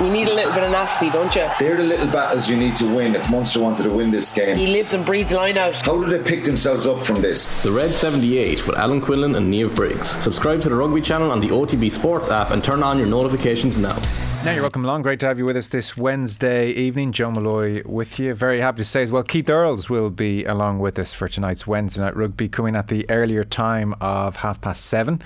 You need a little bit of nasty, don't you? They're the little battles you need to win if Munster wanted to win this game. He lives and breathes line out. How did they pick themselves up from this? The Red 78 with Alan Quinlan and Niamh Briggs. Subscribe to the Rugby channel on the OTB Sports app and turn on your notifications now. Now you're welcome along. Great to have you with us this Wednesday evening. Joe Molloy with you. Very happy to say as well, Keith Earls will be along with us for tonight's Wednesday night rugby, coming at the earlier time of half past seven.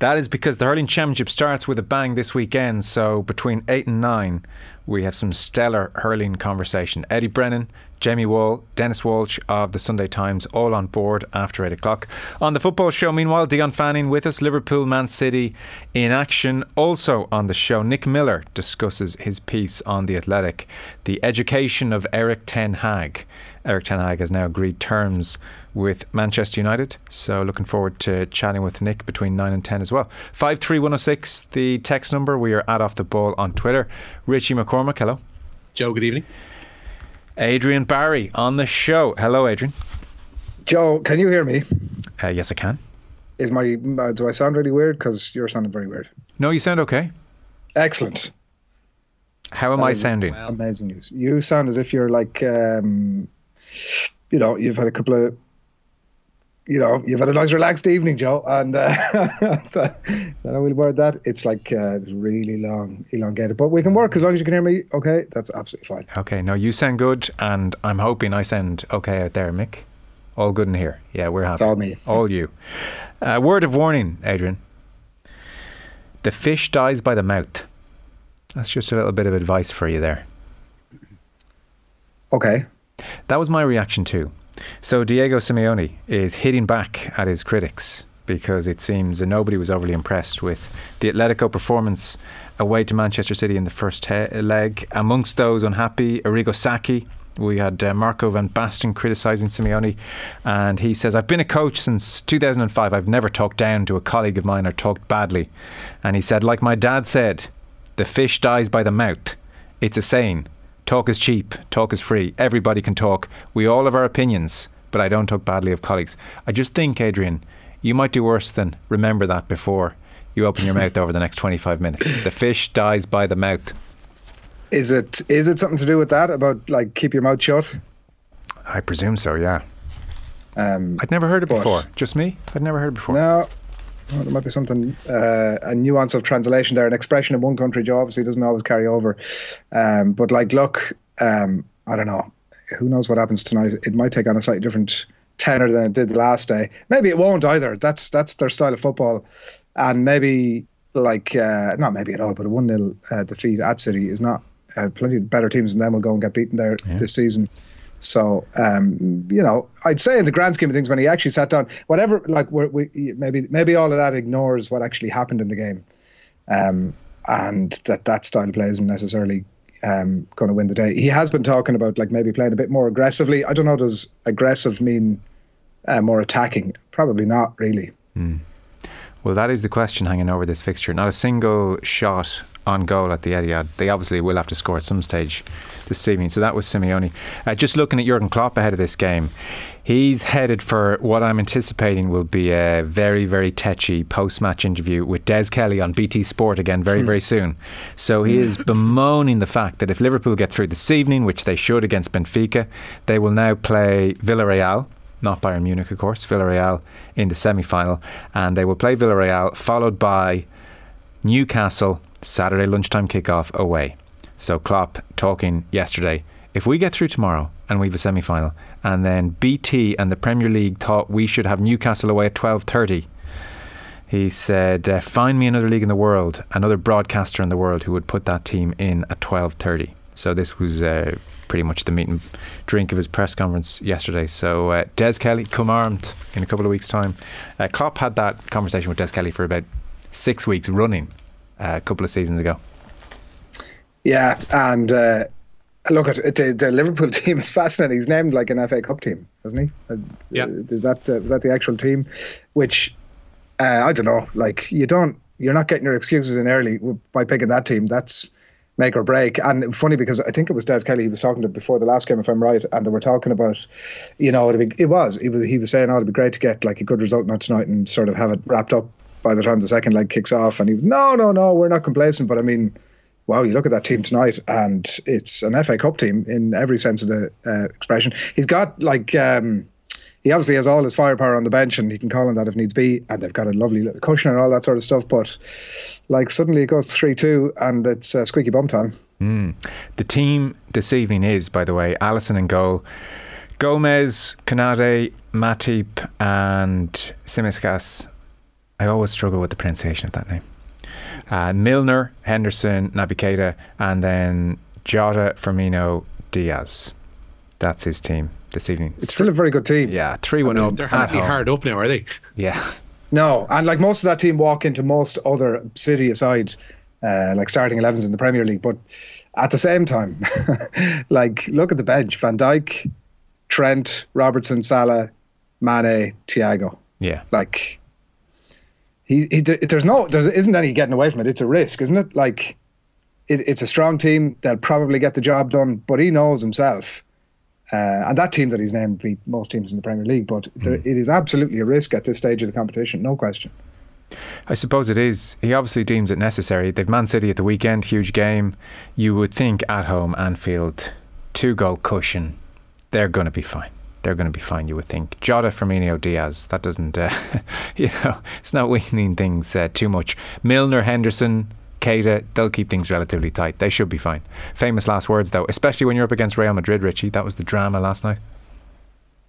That is because the hurling championship starts with a bang this weekend. So between eight and nine, we have some stellar hurling conversation. Eddie Brennan, Jamie Wall, Denis Walsh of the Sunday Times, all on board after 8 o'clock. On the football show, meanwhile, Dion Fanning with us, Liverpool, Man City in action. Also on the show, Nick Miller discusses his piece on The Athletic, the education of Erik Ten Hag. Erik Ten Hag has now agreed terms with Manchester United. So looking forward to chatting with Nick between 9 and 10 as well. 53106, the text number. We are at Off the Ball on Twitter. Richie McCormack, hello. Joe, good evening. Adrian Barry on the show. Hello, Adrian. Joe, can you hear me? Uh, yes, I can. Is my uh, do I sound really weird? Because you're sounding very weird. No, you sound okay. Excellent. How am That I sounding? Amazing news. You sound as if you're like, um, you know, you've had a couple of, you know, you've had a nice relaxed evening, Joe, and uh, so, I don't know word that. It's like uh, it's really long, elongated, but we can work as long as you can hear me. Okay, that's absolutely fine. Okay, no, you sound good, and I'm hoping I sound okay out there, Mick. All good in here. Yeah, we're happy. It's all me. All you. Uh, word of warning, Adrian. The fish dies by the mouth. That's just a little bit of advice for you there. Okay. That was my reaction too. So Diego Simeone is hitting back at his critics because it seems that nobody was overly impressed with the Atletico performance away to Manchester City in the first he- leg. Amongst those unhappy, Arrigo Sacchi. We had uh, Marco van Basten criticising Simeone, and he says, I've been a coach since 2005. I've never talked down to a colleague of mine or talked badly. And he said, like my dad said, the fish dies by the mouth. It's a saying. Talk is cheap, talk is free. Everybody can talk. We all have our opinions, but I don't talk badly of colleagues. I just think, Adrian, you might do worse than remember that before you open your mouth over the next 25 minutes. The fish dies by the mouth. Is it is it something to do with that about like keep your mouth shut? I presume so, yeah. Um, I'd never heard it before. Just me? I'd never heard it before. No. Well, there might be something, uh, a nuance of translation there. An expression in one country, Joe, obviously doesn't always carry over. Um, but like, look, um, I don't know. Who knows what happens tonight? It might take on a slightly different tenor than it did the last day. Maybe it won't either. That's that's their style of football, and maybe like uh, not maybe at all, but a one 0 uh, defeat at City is not. Uh, plenty of better teams than them will go and get beaten there this season. So, um, you know, I'd say in the grand scheme of things, when he actually sat down, whatever, like, we maybe maybe all of that ignores what actually happened in the game, um, and that that style of play isn't necessarily um, going to win the day. He has been talking about like maybe playing a bit more aggressively. I don't know. Does aggressive mean uh, more attacking? Probably not really. Well, that is the question hanging over this fixture. Not a single shot on goal at the Etihad. They obviously will have to score at some stage this evening. So that was Simeone. Uh, just looking at Jurgen Klopp ahead of this game, he's headed for what I'm anticipating will be a very, very tetchy post-match interview with Des Kelly on BT Sport again very, very soon. So he is bemoaning the fact that if Liverpool get through this evening, which they should against Benfica, they will now play Villarreal not Bayern Munich, of course, Villarreal in the semi final. And they will play Villarreal, followed by Newcastle, Saturday lunchtime kickoff away. So Klopp talking yesterday. If we get through tomorrow and we have a semi final, and then BT and the Premier League thought we should have Newcastle away at 12.30, he said, uh, find me another league in the world, another broadcaster in the world who would put that team in at 12.30. So this was uh, pretty much the meat and drink of his press conference yesterday. So uh, Des Kelly, come armed in a couple of weeks' time. Uh, Klopp had that conversation with Des Kelly for about six weeks running a couple of seasons ago. Yeah, and uh, look at the, the Liverpool team is fascinating. He's named like an FA Cup team, hasn't he? Uh, Yeah. Is that uh, is that the actual team? Which uh, I don't know. Like you don't, you're not getting your excuses in early by picking that team. That's make or break. And funny because I think it was Des Kelly he was talking to before the last game, if I'm right, and they were talking about, you know, it'd be, it was he was he was saying, oh, it'd be great to get like a good result now tonight and sort of have it wrapped up by the time the second leg kicks off. And he no, no, no, we're not complacent, but I mean wow, you look at that team tonight, and it's an FA Cup team in every sense of the uh, expression. He's got like. Um, he obviously has all his firepower on the bench and he can call on that if needs be. And they've got a lovely little cushion and all that sort of stuff. But like suddenly it goes 3 2 and it's uh, squeaky bum time. Mm. The team this evening is, by the way, Alisson and goal, Gomez, Konate, Matip, and Tsimikas. I always struggle with the pronunciation of that name. Uh, Milner, Henderson, Naby Keita, and then Jota, Firmino, Diaz. That's his team this evening. It's still a very good team. Yeah, 3 1 up. They're hardly hard up now, are they? Yeah. No, and like most of that team walk into most other city aside, uh, like starting 11s in the Premier League. But at the same time, like look at the bench: Van Dijk, Trent, Robertson, Salah, Mane, Thiago. Yeah, like he, he there's no there isn't any getting away from it. It's a risk, isn't it? Like it, it's a strong team. They'll probably get the job done, but he knows himself. Uh, and that team that he's named beat most teams in the Premier League, but mm. it is absolutely a risk at this stage of the competition, no question. I suppose it is. He obviously deems it necessary. They've Man City at the weekend, huge game. You would think at home, Anfield, two goal cushion, they're going to be fine. They're going to be fine, you would think. Jota, Firmino, Diaz, that doesn't, uh, you know, it's not weakening things uh, too much. Milner, Henderson, Keita, they'll keep things relatively tight. They should be fine. Famous last words, though, especially when you're up against Real Madrid, Richie. That was the drama last night.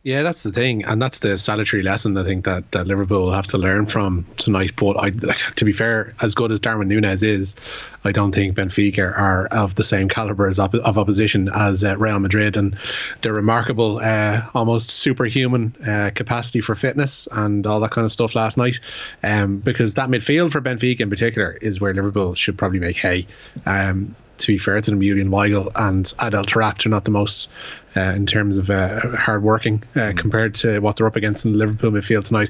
Yeah, that's the thing, and that's the salutary lesson I think that, that Liverpool will have to learn from tonight. But I, to be fair, as good as Darwin Nunez is, I don't think Benfica are of the same caliber as op- of opposition as uh, Real Madrid, and their remarkable, uh, almost superhuman uh, capacity for fitness and all that kind of stuff last night. Um, because that midfield for Benfica in particular is where Liverpool should probably make hay. Um, to be fair to them, Julian Weigl and Adel Taarabt are not the most uh, in terms of uh, hard working uh, mm. compared to what they're up against in the Liverpool midfield tonight.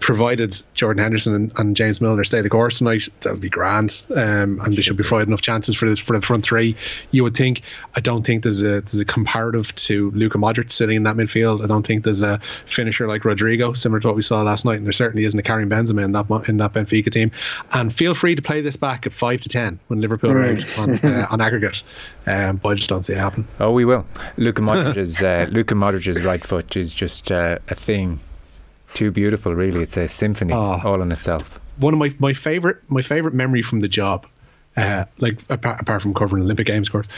provided Jordan Henderson and, and, James Milner stay the course tonight, that'll be grand, um, and they should be providing enough chances for the for the front three. You would think. I don't think there's a there's a comparative to Luka Modric sitting in that midfield. I don't think there's a finisher like Rodrygo, similar to what we saw last night, and there certainly isn't a Karim Benzema in that in that Benfica team. And feel free to play this back at five to ten when Liverpool are out on, uh, on aggregate. Um, but I just don't see it happen. Oh, we will. Luka Modric's uh, Luka Modric's right foot is just uh, a thing. Too beautiful, really. It's a symphony oh, all in itself. One of my, my favorite my favorite memory from the job uh, like apart, apart, from covering Olympic Games, of course,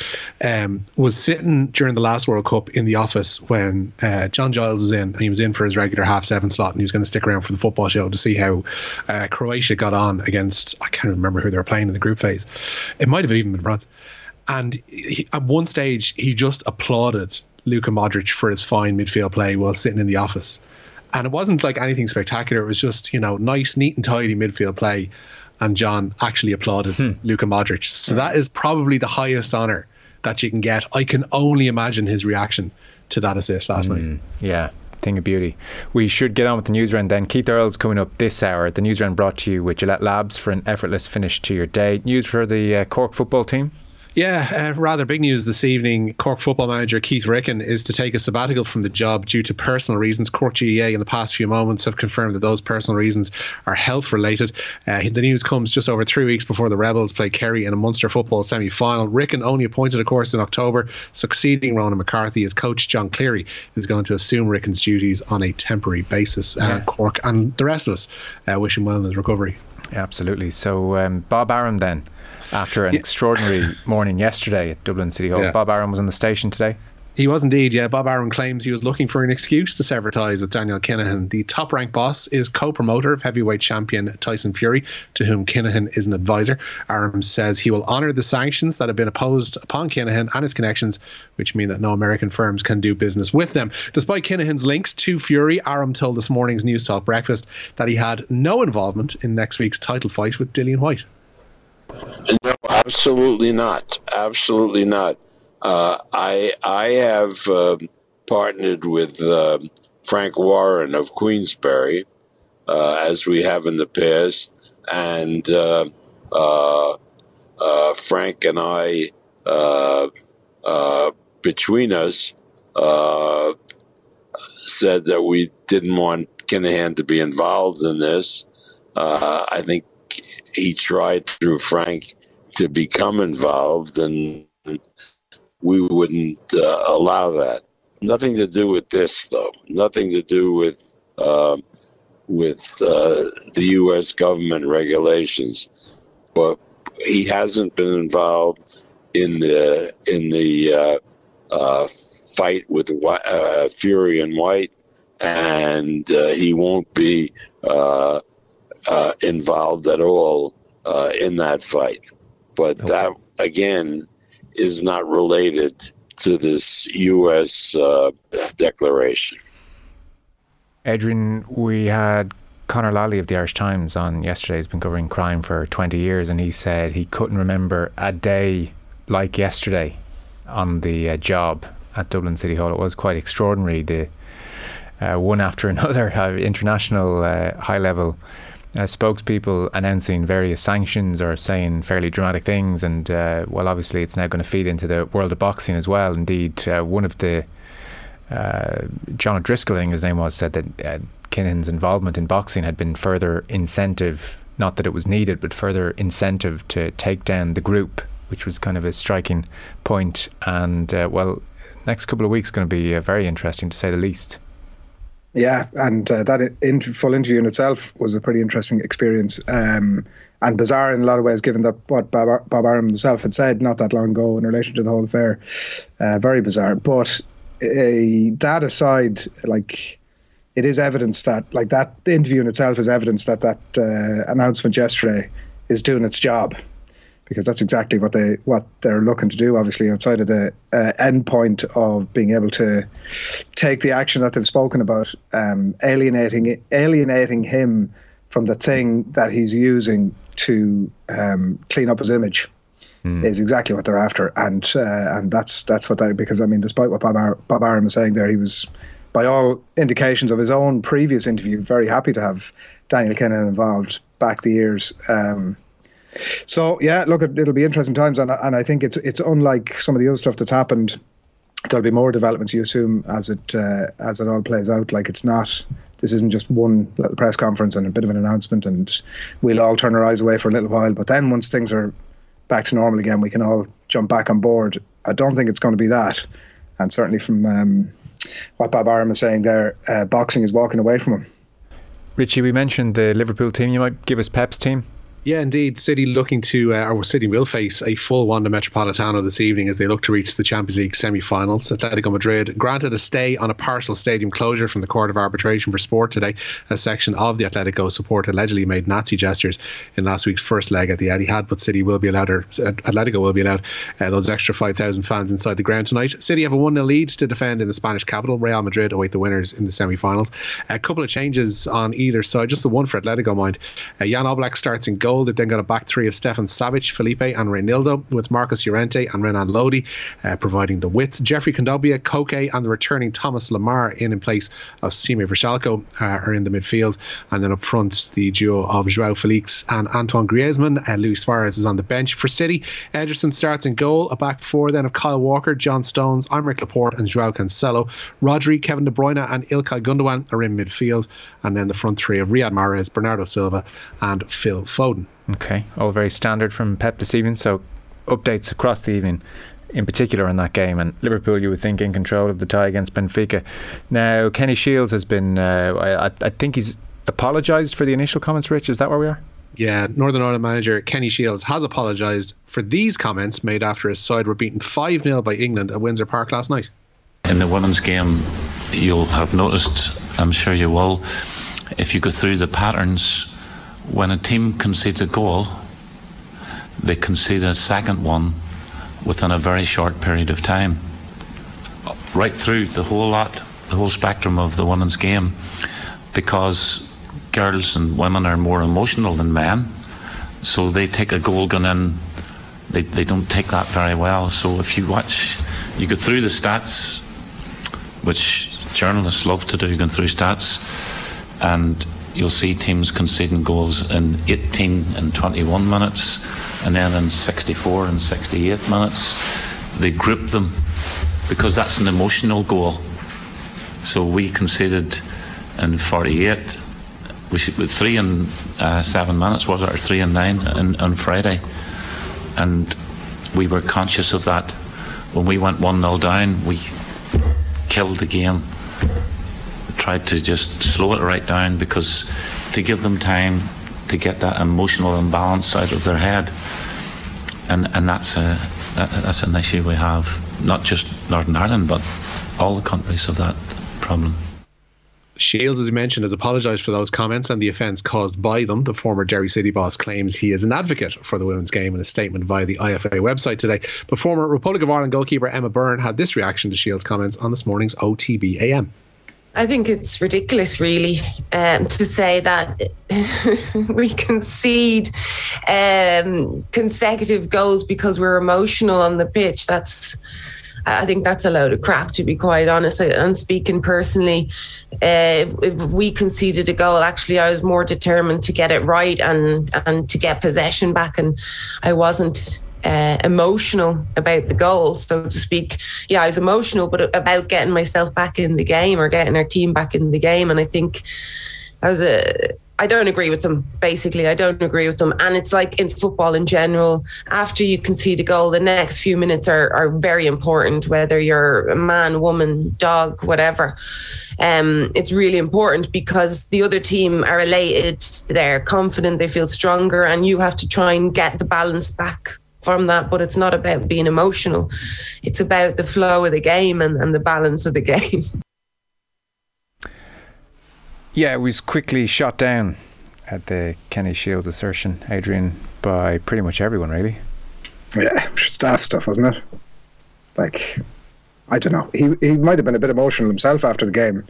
um, was sitting during the last World Cup in the office when uh, John Giles was in, and he was in for his regular half seven slot, and he was going to stick around for the football show to see how uh, Croatia got on against. I can't remember who they were playing in the group phase. It might have even been France. And he, at one stage, he just applauded Luka Modric for his fine midfield play while sitting in the office. And it wasn't like anything spectacular. It was just, you know, nice, neat, and tidy midfield play. And John actually applauded hmm. Luka Modric. So that is probably the highest honour that you can get. I can only imagine his reaction to that assist last mm, night. Yeah, thing of beauty. We should get on with the news round then. Keith Earls coming up this hour. The news round brought to you with Gillette Labs for an effortless finish to your day. News for the uh, Cork football team. Yeah, uh, rather big news this evening. Cork football manager Keith Ricken is to take a sabbatical from the job due to personal reasons. Cork GAA in the past few moments have confirmed that those personal reasons are health related. Uh, the news comes just over three weeks before the Rebels play Kerry in a Munster football semi final. Ricken only appointed, of course, in October, succeeding Ronan McCarthy as coach. John Cleary is going to assume Ricken's duties on a temporary basis. Uh, Cork and the rest of us uh, wish him well in his recovery. Absolutely. So, um, Bob Arum then after an yeah. extraordinary morning yesterday at Dublin City Hall. Yeah. Bob Arum was on the station today. He was indeed, yeah. Bob Arum claims he was looking for an excuse to sever ties with Daniel Kinahan. The top ranked boss is co promoter of heavyweight champion Tyson Fury, to whom Kinahan is an advisor. Arum says he will honour the sanctions that have been imposed upon Kinahan and his connections, which mean that no American firms can do business with them. Despite Kinahan's links to Fury, Arum told this morning's Newstalk breakfast that he had no involvement in next week's title fight with Dillian Whyte. No, absolutely not. Absolutely not. Uh, I I have uh, partnered with uh, Frank Warren of Queensberry, uh, as we have in the past, and uh, uh, Frank and I, between us, said that we didn't want Kinahan to be involved in this. I think he tried through Frank to become involved, and we wouldn't uh, allow that. Nothing to do with this, though. Nothing to do with uh, with uh, the U.S. government regulations. But he hasn't been involved in the in the uh, uh, fight with uh, Fury and Whyte, and he won't be uh, uh, involved at all in that fight. But okay. that again is not related to this U.S. declaration. Adrian, we had Conor Lally of the Irish Times on yesterday. He's been covering crime for 20 years, and he said he couldn't remember a day like yesterday on the uh, job at Dublin City Hall. It was quite extraordinary. The uh, one after another uh, international uh, high level uh, spokespeople announcing various sanctions or saying fairly dramatic things. And uh, well, obviously, it's now going to feed into the world of boxing as well. Indeed, one of the John O'Driscoll, his name was, said that Kinahan's involvement in boxing had been further incentive. Not that it was needed, but further incentive to take down the group which was kind of a striking point. And uh, well, next couple of weeks going to be uh, very interesting to say the least. Yeah, and uh, that in- full interview in itself was a pretty interesting experience. Um, and bizarre in a lot of ways, given that what Bob, Bob Arum himself had said not that long ago in relation to the whole affair. Uh, very bizarre. But that aside, like it is evidence that, like that interview in itself is evidence that that uh, announcement yesterday is doing its job because that's exactly what they what they're looking to do. Obviously, outside of the uh, end point of being able to take the action that they've spoken about, um, alienating alienating him from the thing that he's using to um, clean up his image. Mm. Is exactly what they're after, and uh, and that's that's what they because I mean, despite what Bob Ar- Bob Arum was saying there, he was, by all indications of his own previous interview, very happy to have Daniel Kinahan involved back the years. Um, so yeah, look, it'll be interesting times, and and I think it's it's unlike some of the other stuff that's happened. There'll be more developments, you assume, as it uh, as it all plays out. Like it's not. This isn't just one little press conference and a bit of an announcement, and we'll all turn our eyes away for a little while. But then, once things are back to normal again, we can all jump back on board. I don't think it's going to be that, and certainly from um, what Bob Arum is saying there, uh, boxing is walking away from him. Richie, we mentioned the Liverpool team. You might give us Pep's team. Yeah, indeed. City looking to, uh, or City will face a full Wanda Metropolitano this evening as they look to reach the Champions League semi-finals. Atletico Madrid granted a stay on a partial stadium closure from the Court of Arbitration for Sport today. A section of the Atletico support allegedly made Nazi gestures in last week's first leg at the Etihad, but City will be allowed, or Atletico will be allowed, uh, those extra 5,000 fans inside the ground tonight. City have a 1 0 lead to defend in the Spanish capital. Real Madrid await the winners in the semi-finals. A couple of changes on either side, just the one for Atletico, mind. Uh, Jan Oblak starts in goal goal. They've then got a back three of Stefan Savic, Felipe, and Reinildo, with Marcos Llorente and Renan Lodi uh, providing the width. Geoffrey Kondogbia, Koke, and the returning Thomas Lemar in in place of Sime Vrsaljko uh, are in the midfield. And then up front, the duo of Joao Felix and Antoine Griezmann. Uh, Luis Suarez is on the bench for City. Ederson starts in goal. A back four then of Kyle Walker, John Stones, Aymeric Laporte, and Joao Cancelo. Rodri, Kevin De Bruyne, and Ilkay Gundogan are in midfield. And then the front three of Riyad Mahrez, Bernardo Silva, and Phil Foden. Okay, all very standard from Pep this evening. So, updates across the evening, in particular in that game. And Liverpool, you would think, in control of the tie against Benfica. Now, Kenny Shiels has been, uh, I, I think he's apologised for the initial comments, Rich. Is that where we are? Yeah, Northern Ireland manager Kenny Shiels has apologised for these comments made after his side were beaten 5 0 by England at Windsor Park last night. In the women's game, you'll have noticed, I'm sure you will, if you go through the patterns when a team concedes a goal, they concede a second one within a very short period of time. Right through the whole lot, the whole spectrum of the women's game, because girls and women are more emotional than men, so they take a goal gun in, they, they don't take that very well. So if you watch, you go through the stats, which journalists love to do, going through stats, and you'll see teams conceding goals in 18 and 21 minutes, and then in 64 and 68 minutes. They group them because that's an emotional goal. So we conceded in 48. We should, three and uh, seven minutes was it, or three and nine on, on Friday. and we were conscious of that. When we went 1 0 down, we killed the game, tried to just slow it right down because to give them time to get that emotional imbalance out of their head. And, and that's, a, that, that's an issue we have, not just Northern Ireland, but all the countries have that problem. Shiels, as you mentioned, has apologised for those comments and the offence caused by them. The former Derry City boss claims he is an advocate for the women's game in a statement via the IFA website today. But former Republic of Ireland goalkeeper Emma Byrne had this reaction to Shiels' comments on this morning's OTB AM. I think it's ridiculous, really, um, to say that we concede um, consecutive goals because we're emotional on the pitch. That's I think that's a load of crap, to be quite honest. And speaking personally, uh, if we conceded a goal, actually, I was more determined to get it right and and to get possession back, and I wasn't. Uh, emotional about the goal, so to speak. Yeah, I was emotional, but about getting myself back in the game or getting our team back in the game. And I think I was a I don't agree with them. Basically, I don't agree with them. And it's like in football in general, after you concede a goal, the next few minutes are, are very important, whether you're a man, woman, dog, whatever. Um, it's really important because the other team are elated, they're confident, they feel stronger, and you have to try and get the balance back from that. But it's not about being emotional, it's about the flow of the game and, and the balance of the game. Yeah, it was quickly shot down at the Kenny Shiels assertion, Adrian, by pretty much everyone, really. Yeah, staff stuff, wasn't it? Like, I don't know. He he might have been a bit emotional himself after the game,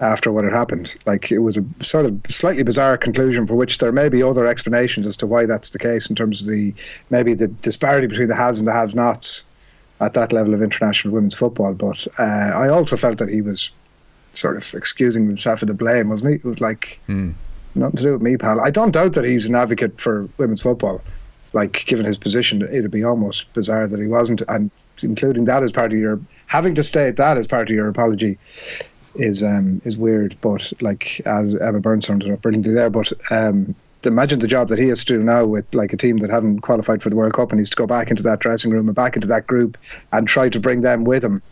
after what had happened. Like, it was a sort of slightly bizarre conclusion for which there may be other explanations as to why that's the case in terms of the maybe the disparity between the haves and the have-nots at that level of international women's football. But uh, I also felt that he was sort of excusing himself of the blame, wasn't he? It was like mm. nothing to do with me, pal. I don't doubt that he's an advocate for women's football. Like, given his position, it'd be almost bizarre that he wasn't. And including that as part of your having to state that as part of your apology is um, is weird. But like as Emma Byrne summed it up brilliantly there. But um, imagine the job that he has to do now with like a team that haven't qualified for the World Cup and he's to go back into that dressing room and back into that group and try to bring them with him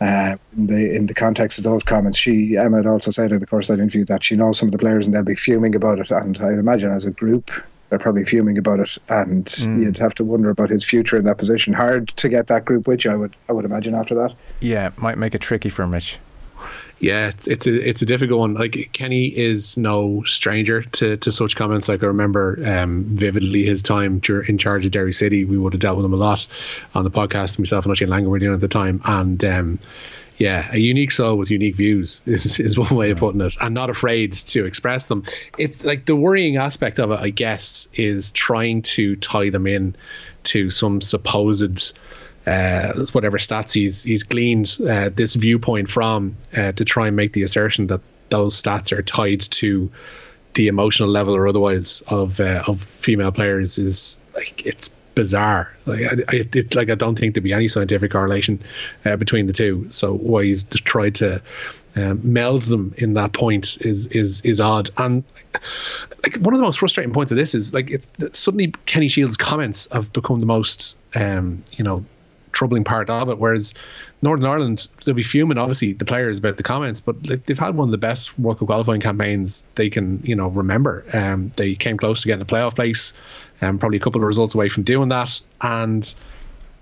uh, in the in the context of those comments, she Emma had also said in the course of that interview that she knows some of the players and they'll be fuming about it. And I'd imagine as a group, they're probably fuming about it. And mm. you'd have to wonder about his future in that position. Hard to get that group with you, I would I would imagine after that. Yeah, might make it tricky for Mitch. Yeah, it's it's a it's a difficult one. Like Kenny is no stranger to, to such comments. Like I remember um, vividly his time in charge of Derry City. We would have dealt with him a lot on the podcast. Myself and Oisin Langan were doing at the time, and um, yeah, a unique soul with unique views is, is one way of putting it, and not afraid to express them. It's like the worrying aspect of it, I guess, is trying to tie them in to some supposed uh, whatever stats he's he's gleaned uh, this viewpoint from uh, to try and make the assertion that those stats are tied to the emotional level or otherwise of uh, of female players is like it's bizarre. Like I, I, it's like I don't think there'd be any scientific correlation uh, between the two. So why he's tried to um, meld them in that point is is is odd. And like one of the most frustrating points of this is like it, suddenly Kenny Shiels' comments have become the most um, you know troubling part of it. Whereas Northern Ireland, they'll be fuming, obviously, the players about the comments, but they've had one of the best World Cup qualifying campaigns they can, you know, remember. Um, they came close to getting a playoff place, and um, probably a couple of results away from doing that, and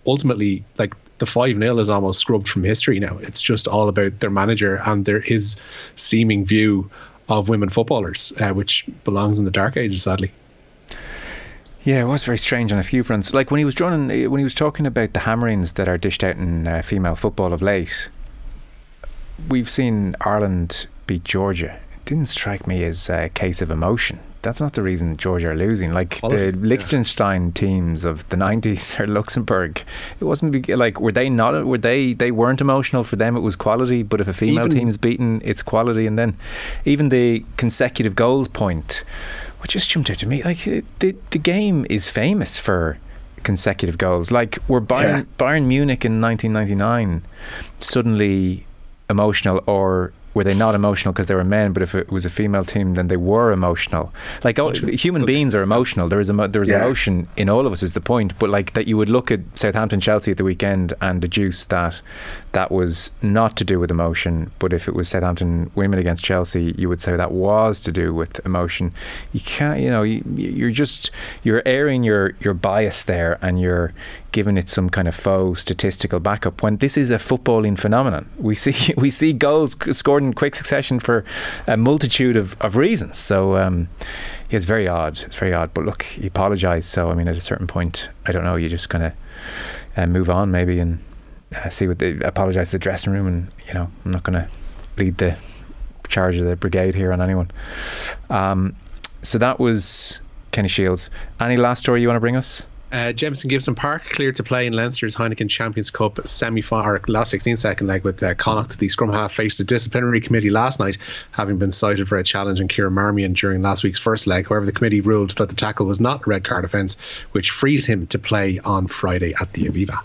ultimately, like the five 0 is almost scrubbed from history now. It's just all about their manager and their his seeming view of women footballers, uh, which belongs in the dark ages, sadly. Yeah, it was very strange on a few fronts. Like when he was drawing, when he was talking about the hammerings that are dished out in uh, female football of late. We've seen Ireland beat Georgia. It didn't strike me as a case of emotion. That's not the reason Georgia are losing. Like the Liechtenstein yeah. teams of the nineties or Luxembourg, it wasn't like were they not? Were they? They weren't emotional for them. It was quality. But if a female even, team's beaten, it's quality. And then even the consecutive goals point what just jumped out to me, like uh, the the game is famous for consecutive goals. Like were Bayern yeah. Bayern Munich in 1999 suddenly emotional, or were they not emotional because they were men? But if it was a female team, then they were emotional. Like oh, human beings are emotional. There is emo- there is Yeah. emotion in all of us is the point. But like that, you would look at Southampton Chelsea at the weekend and deduce that that was not to do with emotion. But if it was Southampton women against Chelsea, you would say that was to do with emotion. You can't, you know, you, you're just you're airing your your bias there, and you're giving it some kind of faux statistical backup when this is a footballing phenomenon. We see we see goals scored in quick succession for a multitude of, of reasons. So um, yeah, it's very odd. It's very odd. But look, he apologised. So I mean, at a certain point, I don't know. You just kind of uh, move on maybe and uh, see what they apologise to the dressing room. And you know, I'm not going to lead the charge of the brigade here on anyone. Um, so that was Kenny Shiels. Any last story you want to bring us? Uh, Jamison Gibson Park cleared to play in Leinster's Heineken Champions Cup semi-final or last 16 second leg with uh, Connacht. The scrum half faced a disciplinary committee last night, having been cited for a challenge on Kieran Marmion during last week's first leg. However, the committee ruled that the tackle was not a red card offence, which frees him to play on Friday at the Aviva.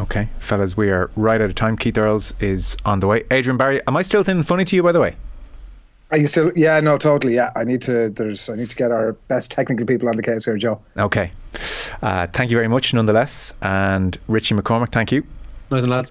Okay, fellas, we are right out of time. Keith Earls is on the way. Adrian Barry, am I still and funny to you, by the way? Are you still? Yeah, no, totally. Yeah, I need to. There's. I need to get our best technical people on the case here, Joe. Okay. Uh, thank you very much, nonetheless. And Richie McCormick, thank you. Nice and lads.